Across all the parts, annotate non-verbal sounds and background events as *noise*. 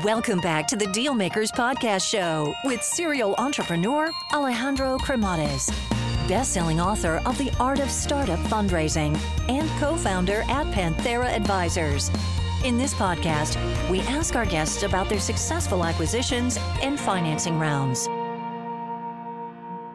Welcome back to the Dealmakers Podcast Show with serial entrepreneur Alejandro Cremades, best-selling author of The Art of Startup Fundraising and co-founder at Panthera Advisors. In this podcast, we ask our guests about their successful acquisitions and financing rounds.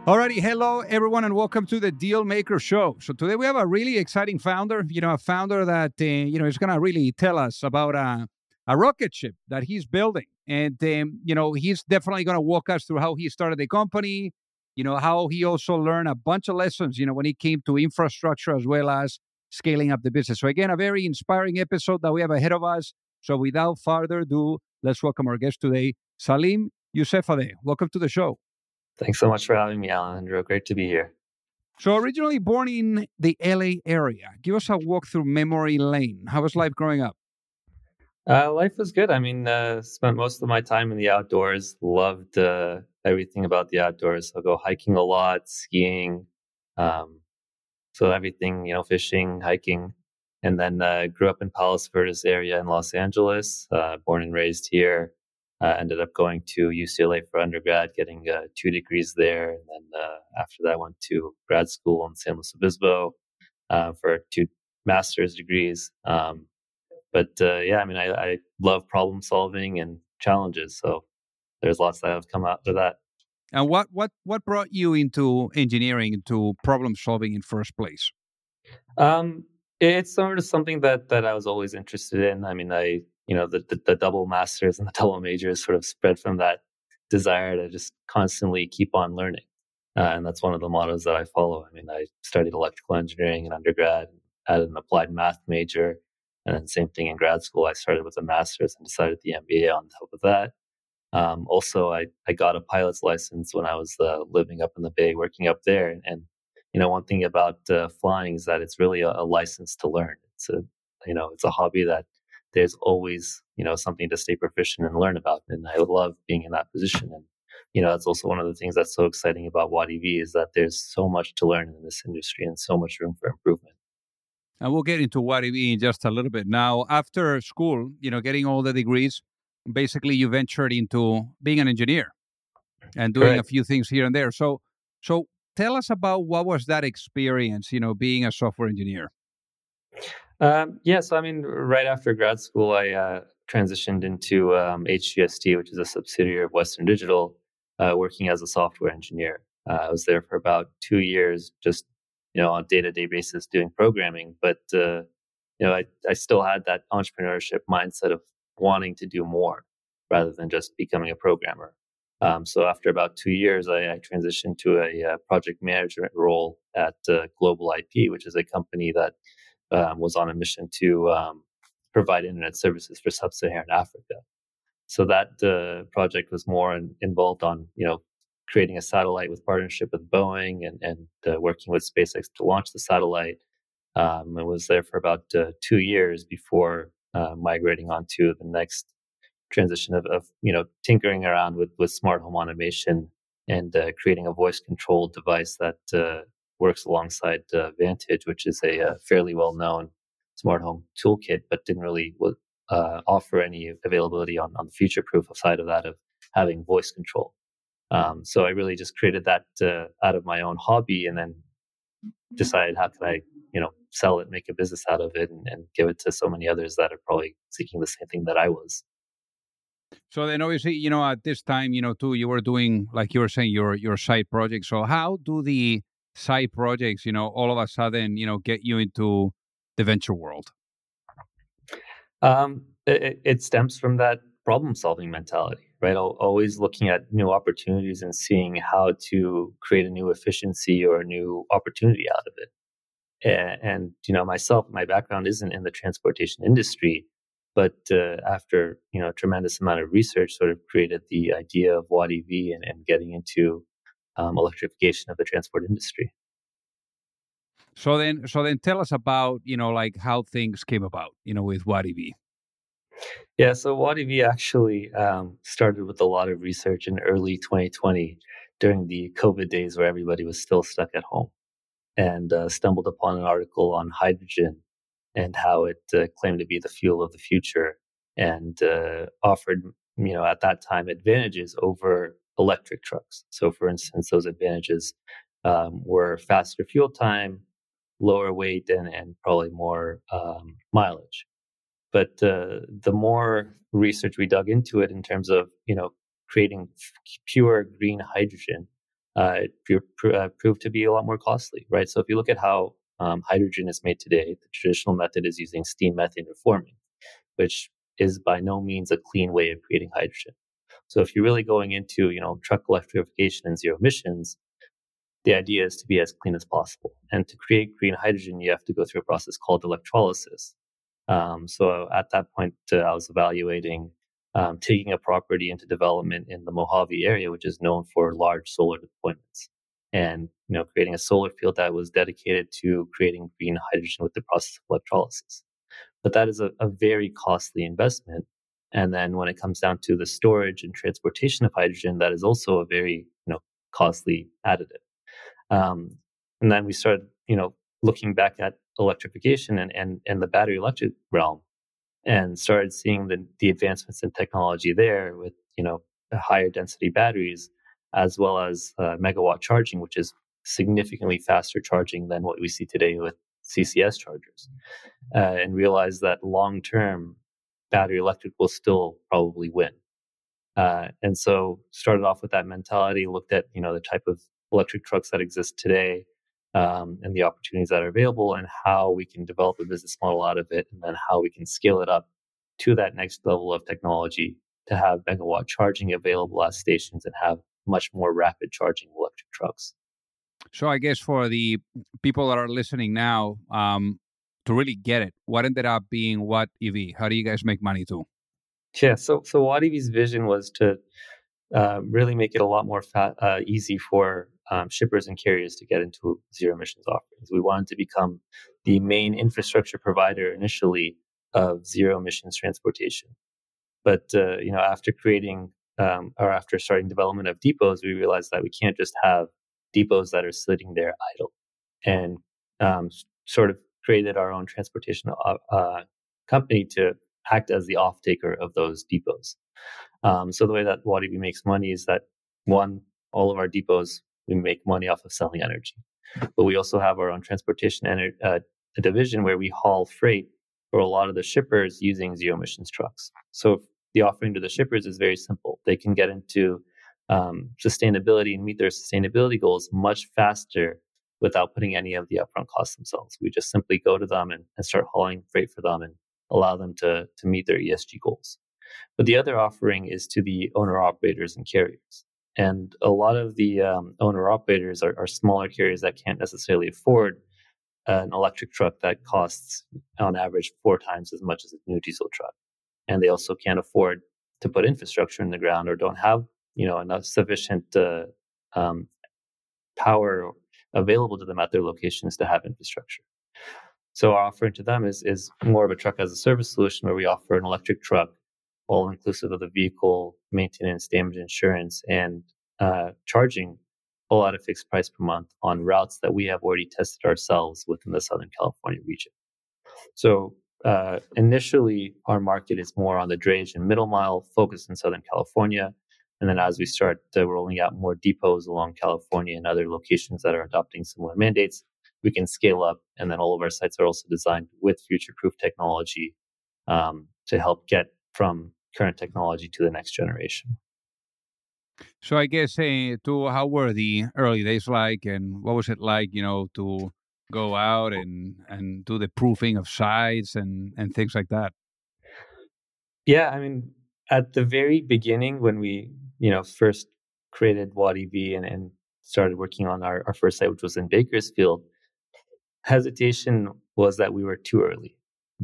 Alrighty, hello everyone, and welcome to the Deal Maker Show. So today we have a really exciting founder. You know, a founder that uh, you know is going to really tell us about a, a rocket ship that he's building, and um, you know he's definitely going to walk us through how he started the company. You know how he also learned a bunch of lessons. You know when he came to infrastructure as well as scaling up the business. So again, a very inspiring episode that we have ahead of us. So without further ado, let's welcome our guest today, Salim Youssefzadeh. Welcome to the show. Thanks so much for having me, Alejandro. Great to be here. So, originally born in the LA area, give us a walk through memory lane. How was life growing up? Uh, life was good. I mean, uh, spent most of my time in the outdoors. Loved uh, everything about the outdoors. So, go hiking a lot, skiing. Um, so everything, you know, fishing, hiking, and then uh, grew up in Palos Verdes area in Los Angeles. Uh, born and raised here. Uh, ended up going to UCLA for undergrad, getting two degrees there, and then after that, went to grad school in San Luis Obispo for two master's degrees. Um, but uh, yeah, I mean, I, I, love problem solving and challenges, so there's lots that have come out of that. And what what what brought you into engineering, into problem solving in first place? Um, it's sort of something that that I was always interested in. I mean, I you know the, the, the double masters and the *laughs* double majors sort of spread from that desire to just constantly keep on learning uh, and that's one of the mottos that i follow i mean i studied electrical engineering in undergrad added an applied math major and then same thing in grad school i started with a master's and decided the mba on top of that. Um, also I, I got a pilot's license when i was uh, living up in the bay working up there. And, you know one thing about uh, flying is that it's really a, a license to learn. It's a you know it's a hobby that there's always you know something to stay proficient and learn about. And i love being in that position. And you know that's also one of the things that's so exciting about WattEV is that there's so much to learn in this industry and so much room for improvement and we'll get into what WattEV in just a little bit now after school you know getting all the degrees basically you ventured into being an engineer and doing Correct. a few things here and there so so tell us about what was that experience you know being a software engineer um, yeah, so I mean, right after grad school, I uh, transitioned into um, HGST, which is a subsidiary of Western Digital, uh, working as a software engineer. Uh, I was there for about two years, just you know, on a day-to-day basis doing programming. But uh, you know, I, I still had that entrepreneurship mindset of wanting to do more rather than just becoming a programmer. Um, so after about two years, I, I transitioned to a, a, uh, project management role at uh, Global IP, which is a company that um, was on a mission to um, provide internet services for sub-Saharan Africa. So that uh, project was more in, involved on you know creating a satellite with partnership with Boeing and and uh, working with SpaceX to launch the satellite. Um, was there for about uh, two years before uh, migrating onto the next transition of, of you know tinkering around with with smart home automation and uh, creating a voice controlled device that uh, works alongside uh, Vantage, which is a, a, fairly well known smart home toolkit, but didn't really offer any availability on, on the future proof side of that of having voice control. Um, so I really just created that uh, out of my own hobby and then decided how can I, you know, sell it, make a business out of it, and, and give it to so many others that are probably seeking the same thing that I was. So then, obviously, you know, at this time, you know, too, you were doing like you were saying your your side project. So how do the side projects, you know, all of a sudden, you know, get you into the venture world? Um, it, it stems from that problem solving mentality, right? Always looking at new opportunities and seeing how to create a new efficiency or a new opportunity out of it. And, and you know, myself, my background isn't in the transportation industry, but uh, after you know a tremendous amount of research, sort of created the idea of WattEV and, and getting into um, electrification of the transport industry. So then, so then, tell us about you know like how things came about, you know, with WattEV. Yeah, so WattEV actually um, started with a lot of research in early 2020 during the COVID days where everybody was still stuck at home, and uh, stumbled upon an article on hydrogen and how it uh, claimed to be the fuel of the future, and uh, offered you know, at that time, advantages over electric trucks. So, for instance, those advantages um, were faster fuel time, lower weight, and, and probably more um, mileage. But uh, the more research we dug into it in terms of, you know, creating pure green hydrogen, uh, it uh, proved to be a lot more costly, right? So if you look at how um, hydrogen is made today, the traditional method is using steam methane reforming, which is by no means a clean way of creating hydrogen. So if you're really going into, you know, truck electrification and zero emissions, the idea is to be as clean as possible. And to create green hydrogen, you have to go through a process called electrolysis. Um, so at that point, uh, I was evaluating um, taking a property into development in the Mojave area, which is known for large solar deployments, and you know creating a solar field that was dedicated to creating green hydrogen with the process of electrolysis. But that is a, a very costly investment. And then when it comes down to the storage and transportation of hydrogen, that is also a very you know costly additive. Um, and then we started you know looking back at electrification and, and, and the battery electric realm and started seeing the, the advancements in technology there with you know higher density batteries as well as uh, megawatt charging which is significantly faster charging than what we see today with ccs chargers uh, and realized that long term battery electric will still probably win. Uh, and so started off with that mentality looked at you know the type of electric trucks that exist today um, and the opportunities that are available and how we can develop a business model out of it and then how we can scale it up to that next level of technology to have megawatt charging available at stations and have much more rapid charging electric trucks. So I guess for the people that are listening now, um, to really get it, what ended up being what EV? How do you guys make money too? Yeah, so so WattEV's vision was to uh, really make it a lot more fat, uh, easy for um, shippers and carriers to get into zero emissions offerings. We wanted to become the main infrastructure provider initially of zero emissions transportation. But uh, you know, after creating um, or after starting development of depots, we realized that we can't just have depots that are sitting there idle, and um, sort of created our own transportation uh, uh, company to act as the off taker of those depots. Um, so the way that EV makes money is that one, all of our depots we make money off of selling energy. But we also have our own transportation ener- uh, division where we haul freight for a lot of the shippers using zero emissions trucks. So the offering to the shippers is very simple. They can get into um, sustainability and meet their sustainability goals much faster without putting any of the upfront costs themselves. We just simply go to them and, and start hauling freight for them and allow them to, to meet their ESG goals. But the other offering is to the owner operators and carriers. And a lot of the um, owner operators are, are, smaller carriers that can't necessarily afford an electric truck that costs, on average, four times as much as a new diesel truck. And they also can't afford to put infrastructure in the ground or don't have, you know, enough sufficient uh, um, power available to them at their locations to have infrastructure. So our offering to them is is more of a truck as a service solution where we offer an electric truck all inclusive of the vehicle maintenance, damage insurance, and uh, charging a lot of fixed price per month on routes that we have already tested ourselves within the Southern California region. So uh, initially, our market is more on the drayage and middle mile, focused in Southern California. And then as we start uh, rolling out more depots along California and other locations that are adopting similar mandates, we can scale up. And then all of our sites are also designed with future proof technology um, to help get from current technology to the next generation. So I guess uh, to how were the early days like, and what was it like, you know, to go out and and do the proofing of sites and and things like that? Yeah, I mean, at the very beginning when we, you know, first created WattEV and, and started working on our, our first site, which was in Bakersfield, hesitation was that we were too early.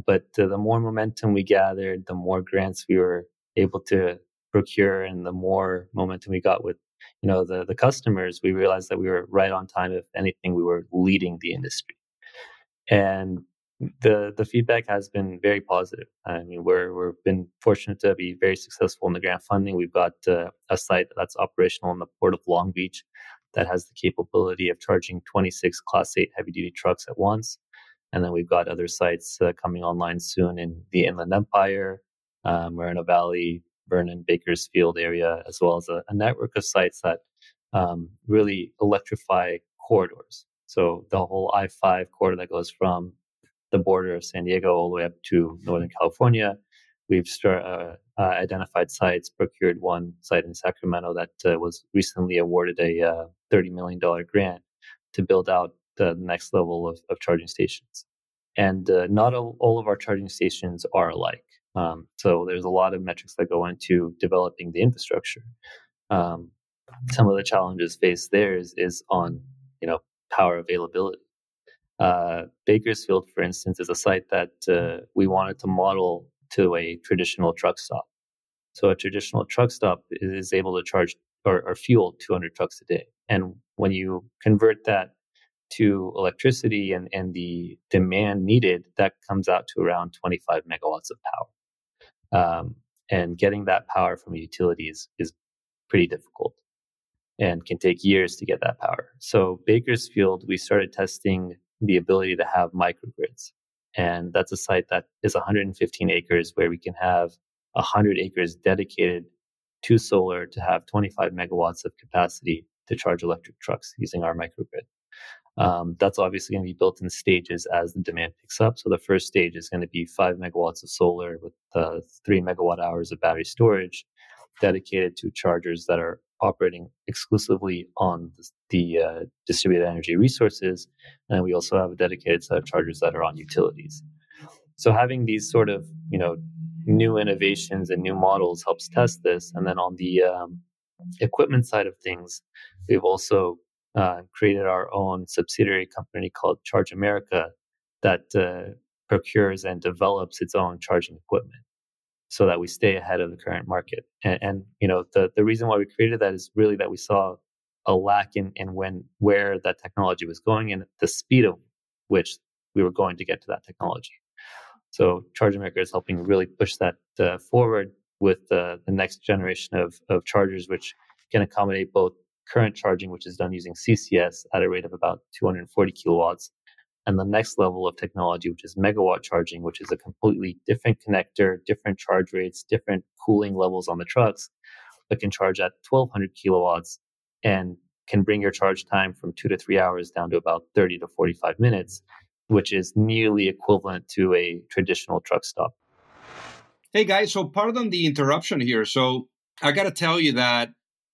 But uh, the more momentum we gathered, the more grants we were able to procure, and the more momentum we got with you know the the customers, we realized that we were right on time. If anything, we were leading the industry, and the the feedback has been very positive. I mean, we're we've been fortunate to be very successful in the grant funding. We've got uh, a site that's operational in the port of Long Beach that has the capability of charging 26 Class 8 heavy duty trucks at once. And then we've got other sites uh, coming online soon in the Inland Empire, um, Moreno Valley, Vernon, Bakersfield area, as well as a, a network of sites that um, really electrify corridors. So the whole I 5 corridor that goes from the border of San Diego all the way up to Northern California. We've start, uh, uh, identified sites, procured one site in Sacramento that uh, was recently awarded a uh, $30 million grant to build out the next level of, of charging stations. And uh, not all, all, of our charging stations are alike. Um, so there's a lot of metrics that go into developing the infrastructure. Um, some of the challenges faced there is, is on you know power availability. Uh, Bakersfield, for instance, is a site that uh, we wanted to model to a traditional truck stop. So a traditional truck stop is able to charge or, or fuel 200 trucks a day. And when you convert that to electricity and, and the demand needed, that comes out to around 25 megawatts of power. Um, and getting that power from utilities is pretty difficult and can take years to get that power. So Bakersfield, we started testing the ability to have microgrids. And that's a site that is 115 acres where we can have 100 acres dedicated to solar to have 25 megawatts of capacity to charge electric trucks using our microgrid. Um, that's obviously going to be built in stages as the demand picks up. So the first stage is going to be five megawatts of solar with uh, three megawatt hours of battery storage dedicated to chargers that are operating exclusively on the, the uh, distributed energy resources. And we also have a dedicated set of chargers that are on utilities. So having these sort of, you know, new innovations and new models helps test this. And then on the um, equipment side of things, we've also uh, created our own subsidiary company called Charge America that uh, procures and develops its own charging equipment so that we stay ahead of the current market. And, and, you know, the, the reason why we created that is really that we saw a lack in, in when where that technology was going and the speed of which we were going to get to that technology. So Charge America is helping really push that uh, forward with the next generation of, of chargers, which can accommodate both current charging, which is done using CCS at a rate of about 240 kilowatts, and the next level of technology, which is megawatt charging, which is a completely different connector, different charge rates, different cooling levels on the trucks, but can charge at 1200 kilowatts and can bring your charge time from two to three hours down to about 30 to 45 minutes, which is nearly equivalent to a traditional truck stop. Hey guys, so pardon the interruption here. So I got to tell you that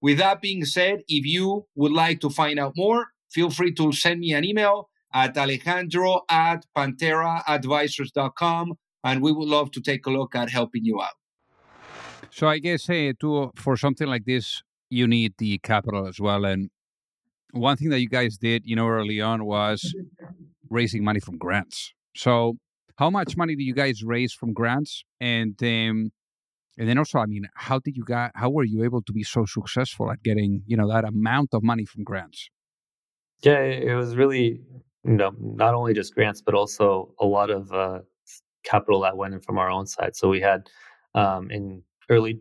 with that being said, if you would like to find out more, feel free to send me an email at alejandro at pantheraadvisors.com and we would love to take a look at helping you out. So I guess for something like this, you need the capital as well. And one thing that you guys did, you know, early on was raising money from grants. So how much money do you guys raise from grants? And um, and then also, I mean, how did you guys, how were you able to be so successful at getting, you know, that amount of money from grants? Yeah, it was really, you know, not only just grants, but also a lot of uh, capital that went in from our own side. So we had um, in early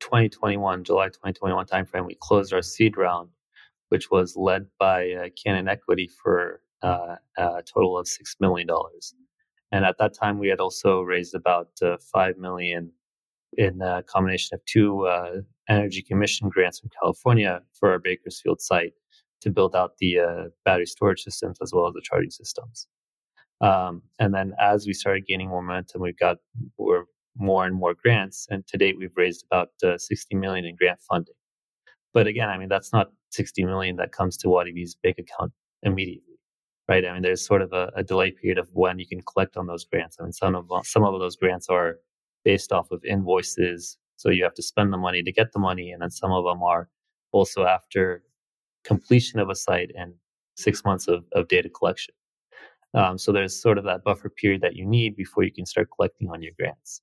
2021, July 2021 timeframe, we closed our seed round which was led by uh, Cannon Equity for uh, a total of six million dollars. And at that time, we had also raised about uh, five million in a combination of two uh, energy commission grants from California for our Bakersfield site to build out the uh, battery storage systems as well as the charging systems. Um, and then as we started gaining momentum, we've got more, more and more grants. And to date, we've raised about uh, 60 million in grant funding. But again, I mean, that's not 60 million that comes to WattEV's bank account immediately, right? I mean, there's sort of a, a, delay period of when you can collect on those grants. I mean, some of some of those grants are based off of invoices, so you have to spend the money to get the money, and then some of them are also after completion of a site and six months of, of data collection. Um, so there's sort of that buffer period that you need before you can start collecting on your grants.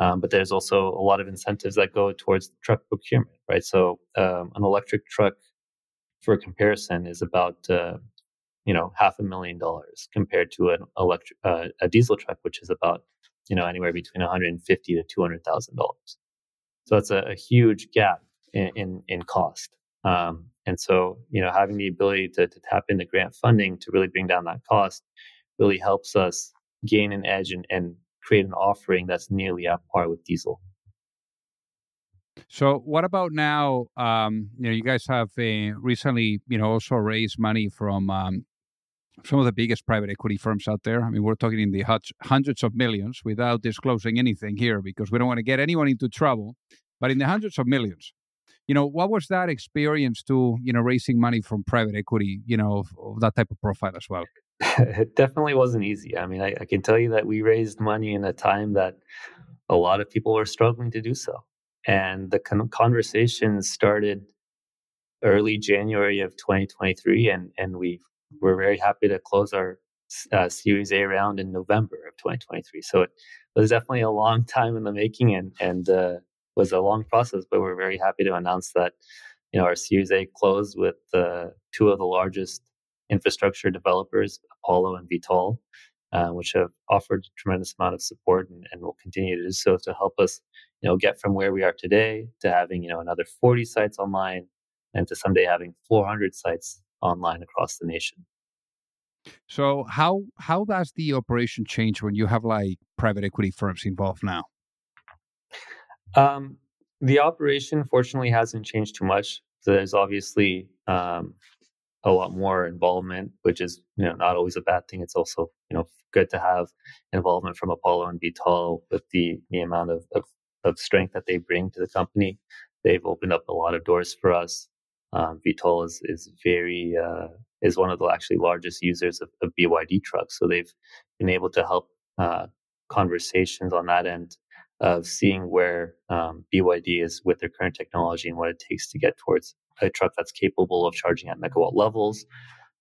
Um, but there's also a lot of incentives that go towards truck procurement, right? So um, an electric truck, for comparison, is about uh, you know half a million dollars compared to an electric uh, a diesel truck, which is about you know anywhere between 150 to 200 thousand dollars. So that's a, a, huge gap in in, in cost. Um, and so, you know, having the ability to, to tap into grant funding to really bring down that cost really helps us gain an edge and, and create an offering that's nearly at par with diesel. So, what about now? Um, you know, you guys have uh, recently, you know, also raised money from um, some of the biggest private equity firms out there. I mean, we're talking in the hundreds of millions without disclosing anything here because we don't want to get anyone into trouble, but in the hundreds of millions. You know what was that experience to you know raising money from private equity you know of, of that type of profile as well? It *laughs* definitely wasn't easy. I mean I, I, can tell you that we raised money in a time that a lot of people were struggling to do so. And the con- conversations started early january of 2023 and and we were very happy to close our uh, series a round in november of 2023 so it was definitely a long time in the making and and uh, was a long process, but we're very happy to announce that you know our Series A closed with uh, two of the largest infrastructure developers, Apollo and Vitol, uh, which have offered a tremendous amount of support and, and will continue to do so to help us, you know, get from where we are today to having you know another 40 sites online, and to someday having 400 sites online across the nation. So how how does the operation change when you have like private equity firms involved now? Um, the operation, fortunately, hasn't changed too much. So there's obviously um, a lot more involvement, which is you know not always a bad thing. It's also you know good to have involvement from Apollo and Vitol with the the amount of, of, of strength that they bring to the company. They've opened up a lot of doors for us. Um, Vitol is is very uh, is one of the actually largest users of, of, BYD trucks, so they've been able to help uh, conversations on that end of seeing where um, BYD is with their current technology and what it takes to get towards a truck that's capable of charging at megawatt levels.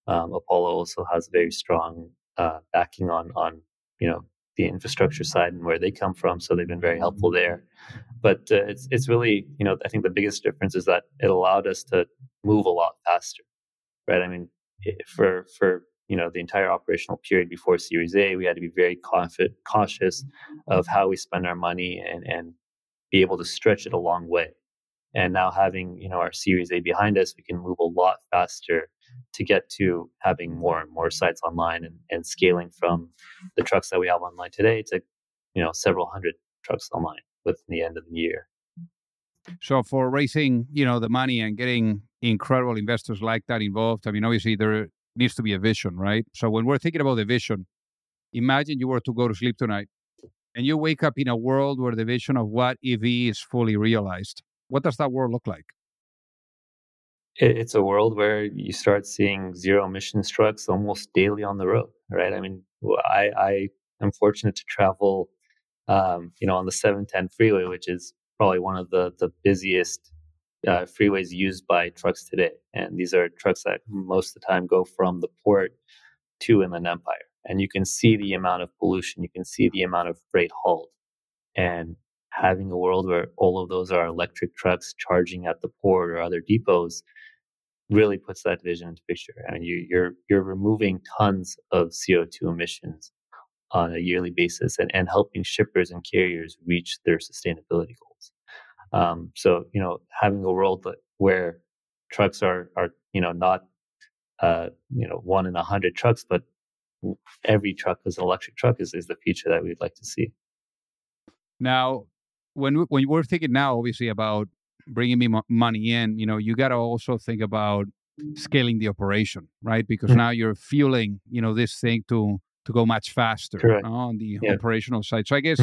Um, Apollo also has very strong uh, backing on on you know the infrastructure side and where they come from, so they've been very helpful there. But uh, it's it's really you know I think the biggest difference is that it allowed us to move a lot faster, right? I mean, for for you know the entire operational period before Series A, we had to be very confident, cautious of how we spend our money and and be able to stretch it a long way. And now having you know our Series A behind us, we can move a lot faster to get to having more and more sites online and, and scaling from the trucks that we have online today to you know several hundred trucks online within the end of the year. So for raising, you know, the money and getting incredible investors like that involved, I mean, obviously there needs to be a vision, right? So when we're thinking about the vision, imagine you were to go to sleep tonight and you wake up in a world where the vision of WattEV is fully realized. What does that world look like? It's a world where you start seeing zero emissions trucks almost daily on the road, right? I mean, I, I am fortunate to travel, um, you know, on the 710 freeway, which is probably one of the the busiest uh, freeways used by trucks today. And these are trucks that most of the time go from the port to Inland Empire. And you can see the amount of pollution, you can see the amount of freight hauled. And having a world where all of those are electric trucks charging at the port or other depots really puts that vision into picture. I mean, you, you're you're removing tons of CO2 emissions on a yearly basis and, and helping shippers and carriers reach their sustainability goals. Um, so, you know, having a world where trucks are are you know not uh, you know one in a hundred trucks, but every truck is an electric truck is, is the future that we'd like to see. Now, when we, when we're thinking now, obviously about bringing me money in, you know, you got to also think about scaling the operation, right? Because mm-hmm. now you're fueling, you know, this thing to to go much faster on the yeah. operational side. So I guess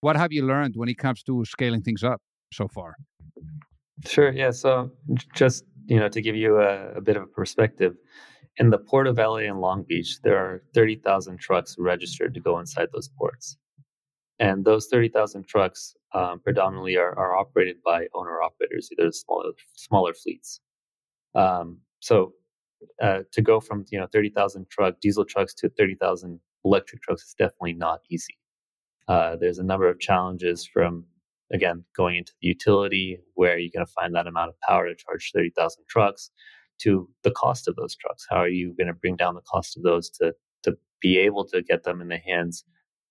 what have you learned when it comes to scaling things up so far? Sure. Yeah. So just you know to give you a, a bit of a perspective, in the port of LA and Long Beach, there are thirty thousand trucks registered to go inside those ports, and those thirty thousand trucks um, predominantly are, are operated by owner operators, either smaller smaller fleets. Um, so uh, to go from you know thirty thousand truck diesel trucks to thirty thousand electric trucks is definitely not easy. Uh, there's a number of challenges from again going into the utility where you're going to find that amount of power to charge 30,000 trucks to the cost of those trucks. How are you going to bring down the cost of those to to be able to get them in the hands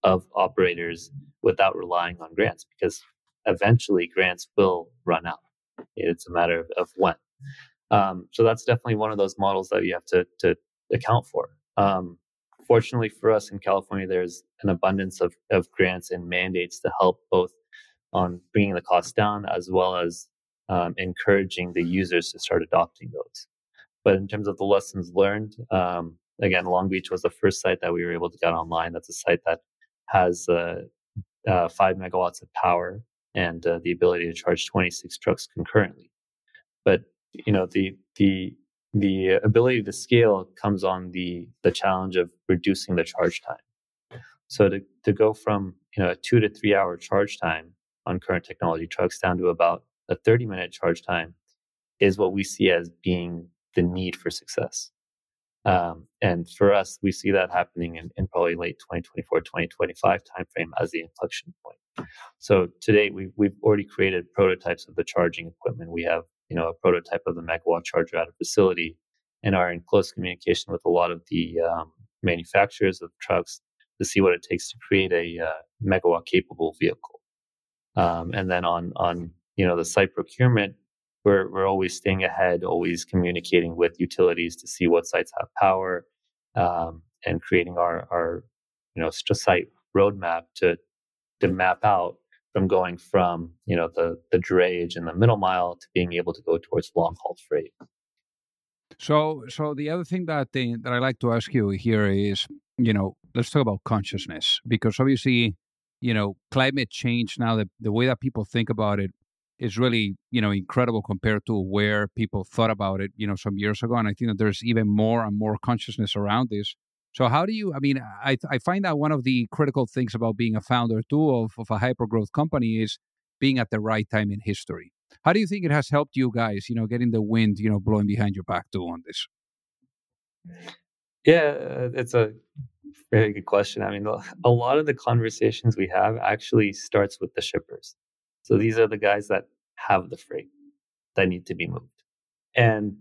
of operators without relying on grants because eventually grants will run out. It's a matter of, of when. Um, so that's definitely one of those models that you have to, to account for. Um, fortunately for us in California, there's an abundance of, of grants and mandates to help both on bringing the cost down as well as um, encouraging the users to start adopting those. But in terms of the lessons learned, um, again, Long Beach was the first site that we were able to get online. That's a site that has uh, uh, five megawatts of power and uh, the ability to charge 26 trucks concurrently. But you know the the the ability to scale comes on the the challenge of reducing the charge time. So to to go from you know a two to three hour charge time on current technology trucks down to about a 30 minute charge time is what we see as being the need for success. Um, and for us, we see that happening in, in probably late 2024, 2025 timeframe as the inflection point. So today we, we've already created prototypes of the charging equipment. We have, you know, a prototype of the megawatt charger at a facility and are in close communication with a lot of the um, manufacturers of trucks to see what it takes to create a uh, megawatt capable vehicle. Um, and then on on you know the site procurement, we're we're always staying ahead, always communicating with utilities to see what sites have power, um, and creating our our you know site roadmap to to map out from going from you know the the drayage and the middle mile to being able to go towards long haul freight. So, so the other thing that uh, that I like to ask you here is, you know, let's talk about consciousness because obviously, you know, climate change now the the way that people think about it is really you know incredible compared to where people thought about it you know some years ago and i think that there's even more and more consciousness around this. So how do you i mean i, I find that one of the critical things about being a founder too of, of a hyper growth company is being at the right time in history. How do you think it has helped you guys you know getting the wind you know blowing behind your back too on this? Yeah it's a very good question. I mean a lot of the conversations we have actually starts with the shippers so these are the guys that have the freight that need to be moved. And,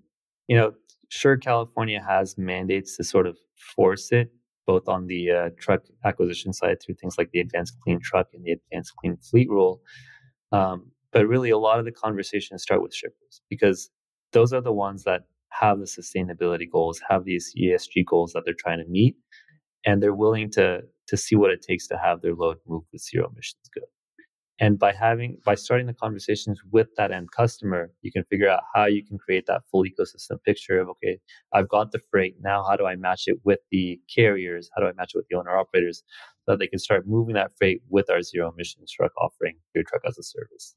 you know, sure, California has mandates to sort of force it, both on the uh, truck acquisition side through things like the Advanced Clean Truck and the Advanced Clean Fleet Rule. Um, but really, a lot of the conversations start with shippers because those are the ones that have the sustainability goals, have these ESG goals that they're trying to meet, and they're willing to to see what it takes to have their load moved with zero emissions goods. And by having, by starting the conversations with that end customer, you can figure out how you can create that full ecosystem picture of, okay, I've got the freight. Now, how do I match it with the carriers? How do I match it with the owner operators so that they can start moving that freight with our zero emissions truck offering, your truck as a service?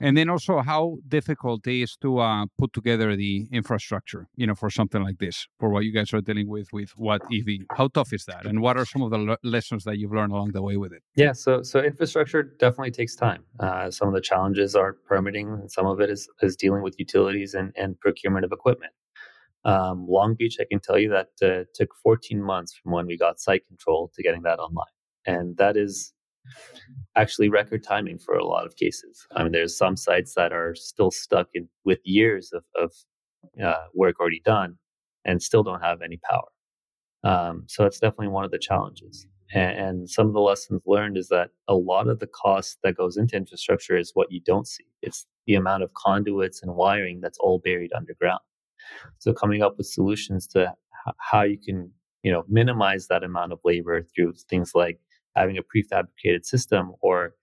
And then also how difficult it is to uh, put together the infrastructure, you know, for something like this, for what you guys are dealing with with what EV. How tough is that, and what are some of the le- lessons that you've learned along the way with it? Yeah, so so infrastructure definitely takes time. Uh, some of the challenges are permitting, and some of it is is dealing with utilities and and procurement of equipment. Um, Long Beach, I can tell you that uh, took 14 months from when we got site control to getting that online, and that is actually record timing for a lot of cases. I mean, there's some sites that are still stuck in with years of, of uh, work already done and still don't have any power. Um, so that's definitely one of the challenges. And, and some of the lessons learned is that a lot of the cost that goes into infrastructure is what you don't see. It's the amount of conduits and wiring that's all buried underground. So coming up with solutions to h- how you can, you know, minimize that amount of labor through things like having a prefabricated system or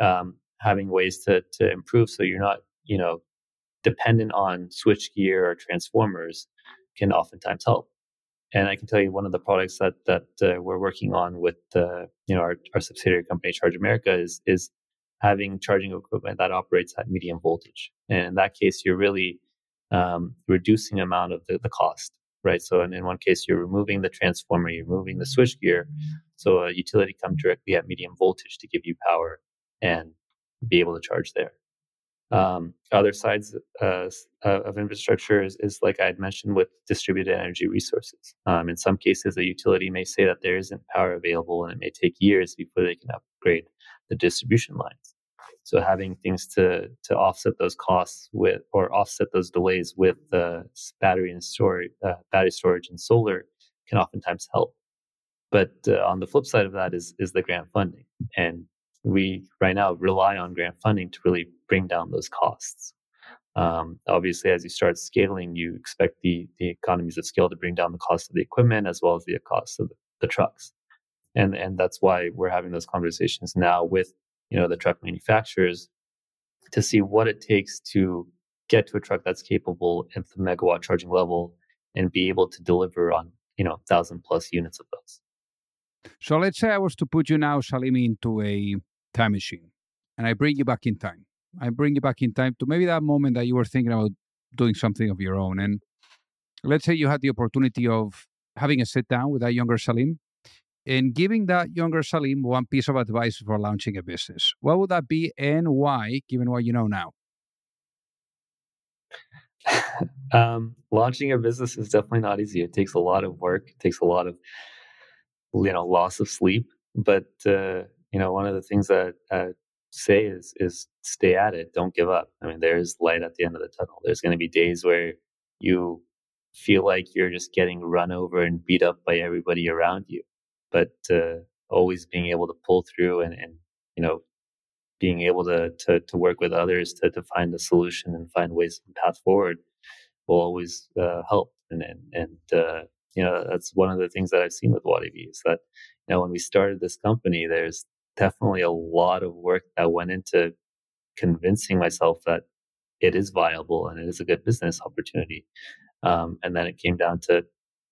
um, having ways to to improve so you're not, you know, dependent on switchgear or transformers can oftentimes help. And I can tell you one of the products that that uh, we're working on with uh, you know our, our subsidiary company Charge America is is having charging equipment that operates at medium voltage. And in that case, you're really um, reducing amount of the, the cost, right? So in, in one case, you're removing the transformer, you're removing the switchgear, so a utility come directly at medium voltage to give you power and be able to charge there. Um, other sides uh, of infrastructure is, is, like I had mentioned with distributed energy resources. Um, in some cases, a utility may say that there isn't power available and it may take years before they can upgrade the distribution lines. So having things to to offset those costs with or offset those delays with uh, battery and storage, uh, battery storage and solar can oftentimes help. But uh, on the flip side of that is is the grant funding, and we right now rely on grant funding to really bring down those costs. Um, obviously, as you start scaling, you expect the the economies of scale to bring down the cost of the equipment as well as the cost of the, the trucks, and and that's why we're having those conversations now with you know the truck manufacturers to see what it takes to get to a truck that's capable at the megawatt charging level and be able to deliver on you know thousand plus units of those. So let's say I was to put you now, Salim, into a time machine, and I bring you back in time. I bring you back in time to maybe that moment that you were thinking about doing something of your own. And let's say you had the opportunity of having a sit down with that younger Salim and giving that younger Salim one piece of advice for launching a business. What would that be and why, given what you know now? *laughs* um, launching a business is definitely not easy. It takes a lot of work. It takes a lot of, you know, loss of sleep. But uh, you know, one of the things that uh, say is is stay at it. Don't give up. I mean, there's light at the end of the tunnel. There's going to be days where you feel like you're just getting run over and beat up by everybody around you, but uh, always being able to pull through and, and you know being able to, to to work with others to to find a solution and find ways and path forward will always uh, help. And and, and uh, you know that's one of the things that I've seen with WattEV is that you know when we started this company, there's definitely a lot of work that went into convincing myself that it is viable and it is a good business opportunity. Um, and then it came down to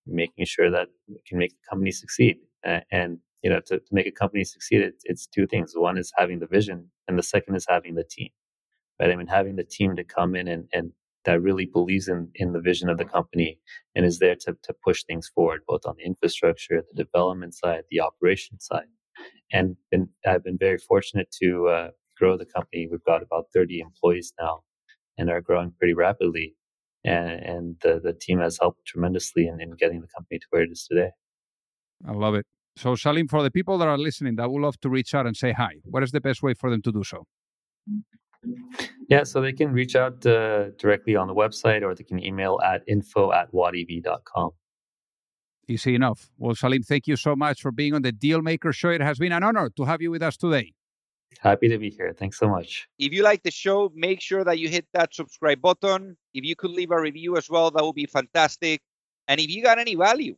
making sure that we can make the company succeed. And, you know, to, to, make a company succeed, it, it's two things. One is having the vision, and the second is having the team. Right? I mean, having the team to come in and, and that really believes in, in the vision of the company and is there to, to push things forward, both on the infrastructure, the development side, the operation side and been, I've been very fortunate to uh, grow the company. We've got about 30 employees now and are growing pretty rapidly. And, and the, the team has helped tremendously in, in getting the company to where it is today. I love it. So, Salim, for the people that are listening that would love to reach out and say hi, what is the best way for them to do so? Yeah, so they can reach out uh, directly on the website or they can email at info at wattev.com. Easy enough. Well, Salim, thank you so much for being on the Dealmaker Show. It has been an honor to have you with us today. Happy to be here. Thanks so much. If you like the show, make sure that you hit that subscribe button. If you could leave a review as well, that would be fantastic. And if you got any value,